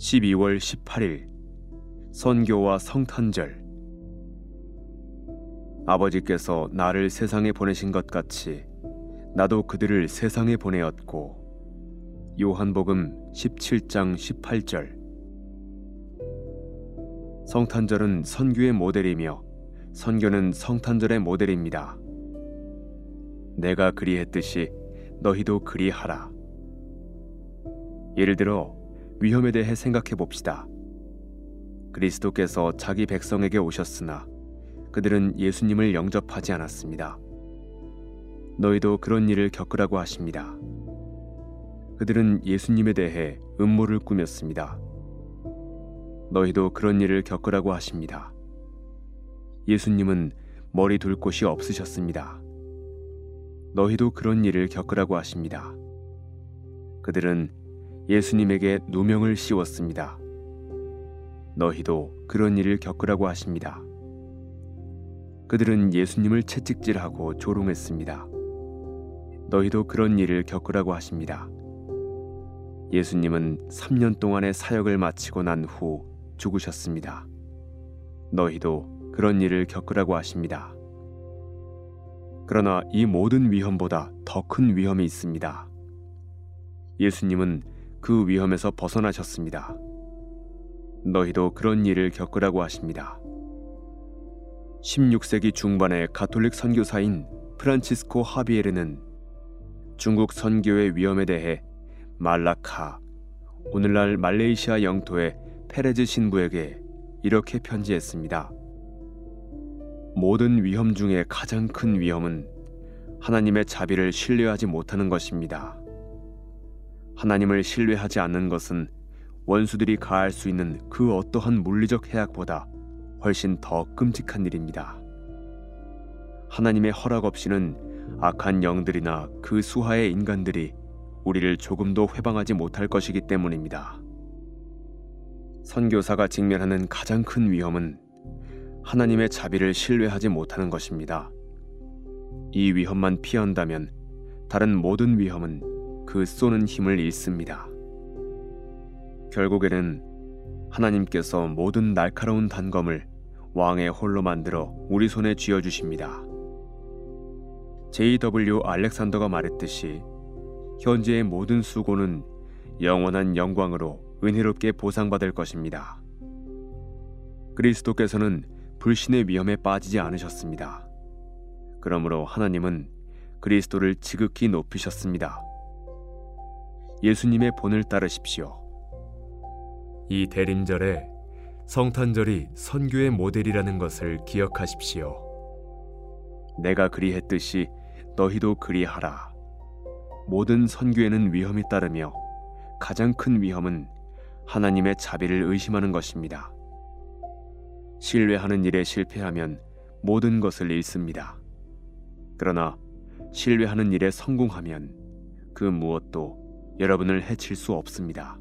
12월 18일 선교와 성탄절 아버지께서 나를 세상에 보내신 것 같이 나도 그들을 세상에 보내었고 요한복음 17장 18절 성탄절은 선교의 모델이며 선교는 성탄절의 모델입니다. 내가 그리했듯이 너희도 그리하라. 예를 들어 위험에 대해 생각해 봅시다. 그리스도께서 자기 백성에게 오셨으나 그들은 예수님을 영접하지 않았습니다. 너희도 그런 일을 겪으라고 하십니다. 그들은 예수님에 대해 음모를 꾸몄습니다. 너희도 그런 일을 겪으라고 하십니다. 예수님은 머리 둘 곳이 없으셨습니다. 너희도 그런 일을 겪으라고 하십니다. 그들은 예수님에게 누명을 씌웠습니다. 너희도 그런 일을 겪으라고 하십니다. 그들은 예수님을 채찍질하고 조롱했습니다. 너희도 그런 일을 겪으라고 하십니다. 예수님은 3년 동안의 사역을 마치고 난 후 죽으셨습니다. 너희도 그런 일을 겪으라고 하십니다. 그러나 이 모든 위험보다 더 큰 위험이 있습니다. 예수님은 그 위험에서 벗어나셨습니다. 너희도 그런 일을 겪으라고 하십니다. 16세기 중반의 가톨릭 선교사인 프란치스코 하비에르는 중국 선교의 위험에 대해 말라카, 오늘날 말레이시아 영토의 페레즈 신부에게 이렇게 편지했습니다. 모든 위험 중에 가장 큰 위험은 하나님의 자비를 신뢰하지 못하는 것입니다. 하나님을 신뢰하지 않는 것은 원수들이 가할 수 있는 그 어떠한 물리적 해악보다 훨씬 더 끔찍한 일입니다. 하나님의 허락 없이는 악한 영들이나 그 수하의 인간들이 우리를 조금도 회방하지 못할 것이기 때문입니다. 선교사가 직면하는 가장 큰 위험은 하나님의 자비를 신뢰하지 못하는 것입니다. 이 위험만 피한다면 다른 모든 위험은 그 쏘는 힘을 잃습니다. 결국에는 하나님께서 모든 날카로운 단검을 왕의 홀로 만들어 우리 손에 쥐어 주십니다. J.W. 알렉산더가 말했듯이 현재의 모든 수고는 영원한 영광으로 은혜롭게 보상받을 것입니다. 그리스도께서는 불신의 위험에 빠지지 않으셨습니다. 그러므로 하나님은 그리스도를 지극히 높이셨습니다. 예수님의 본을 따르십시오. 이 대림절에 성탄절이 선교의 모델이라는 것을 기억하십시오. 내가 그리했듯이 너희도 그리하라. 모든 선교에는 위험이 따르며 가장 큰 위험은 하나님의 자비를 의심하는 것입니다. 신뢰하는 일에 실패하면 모든 것을 잃습니다. 그러나 신뢰하는 일에 성공하면 그 무엇도 여러분을 해칠 수 없습니다.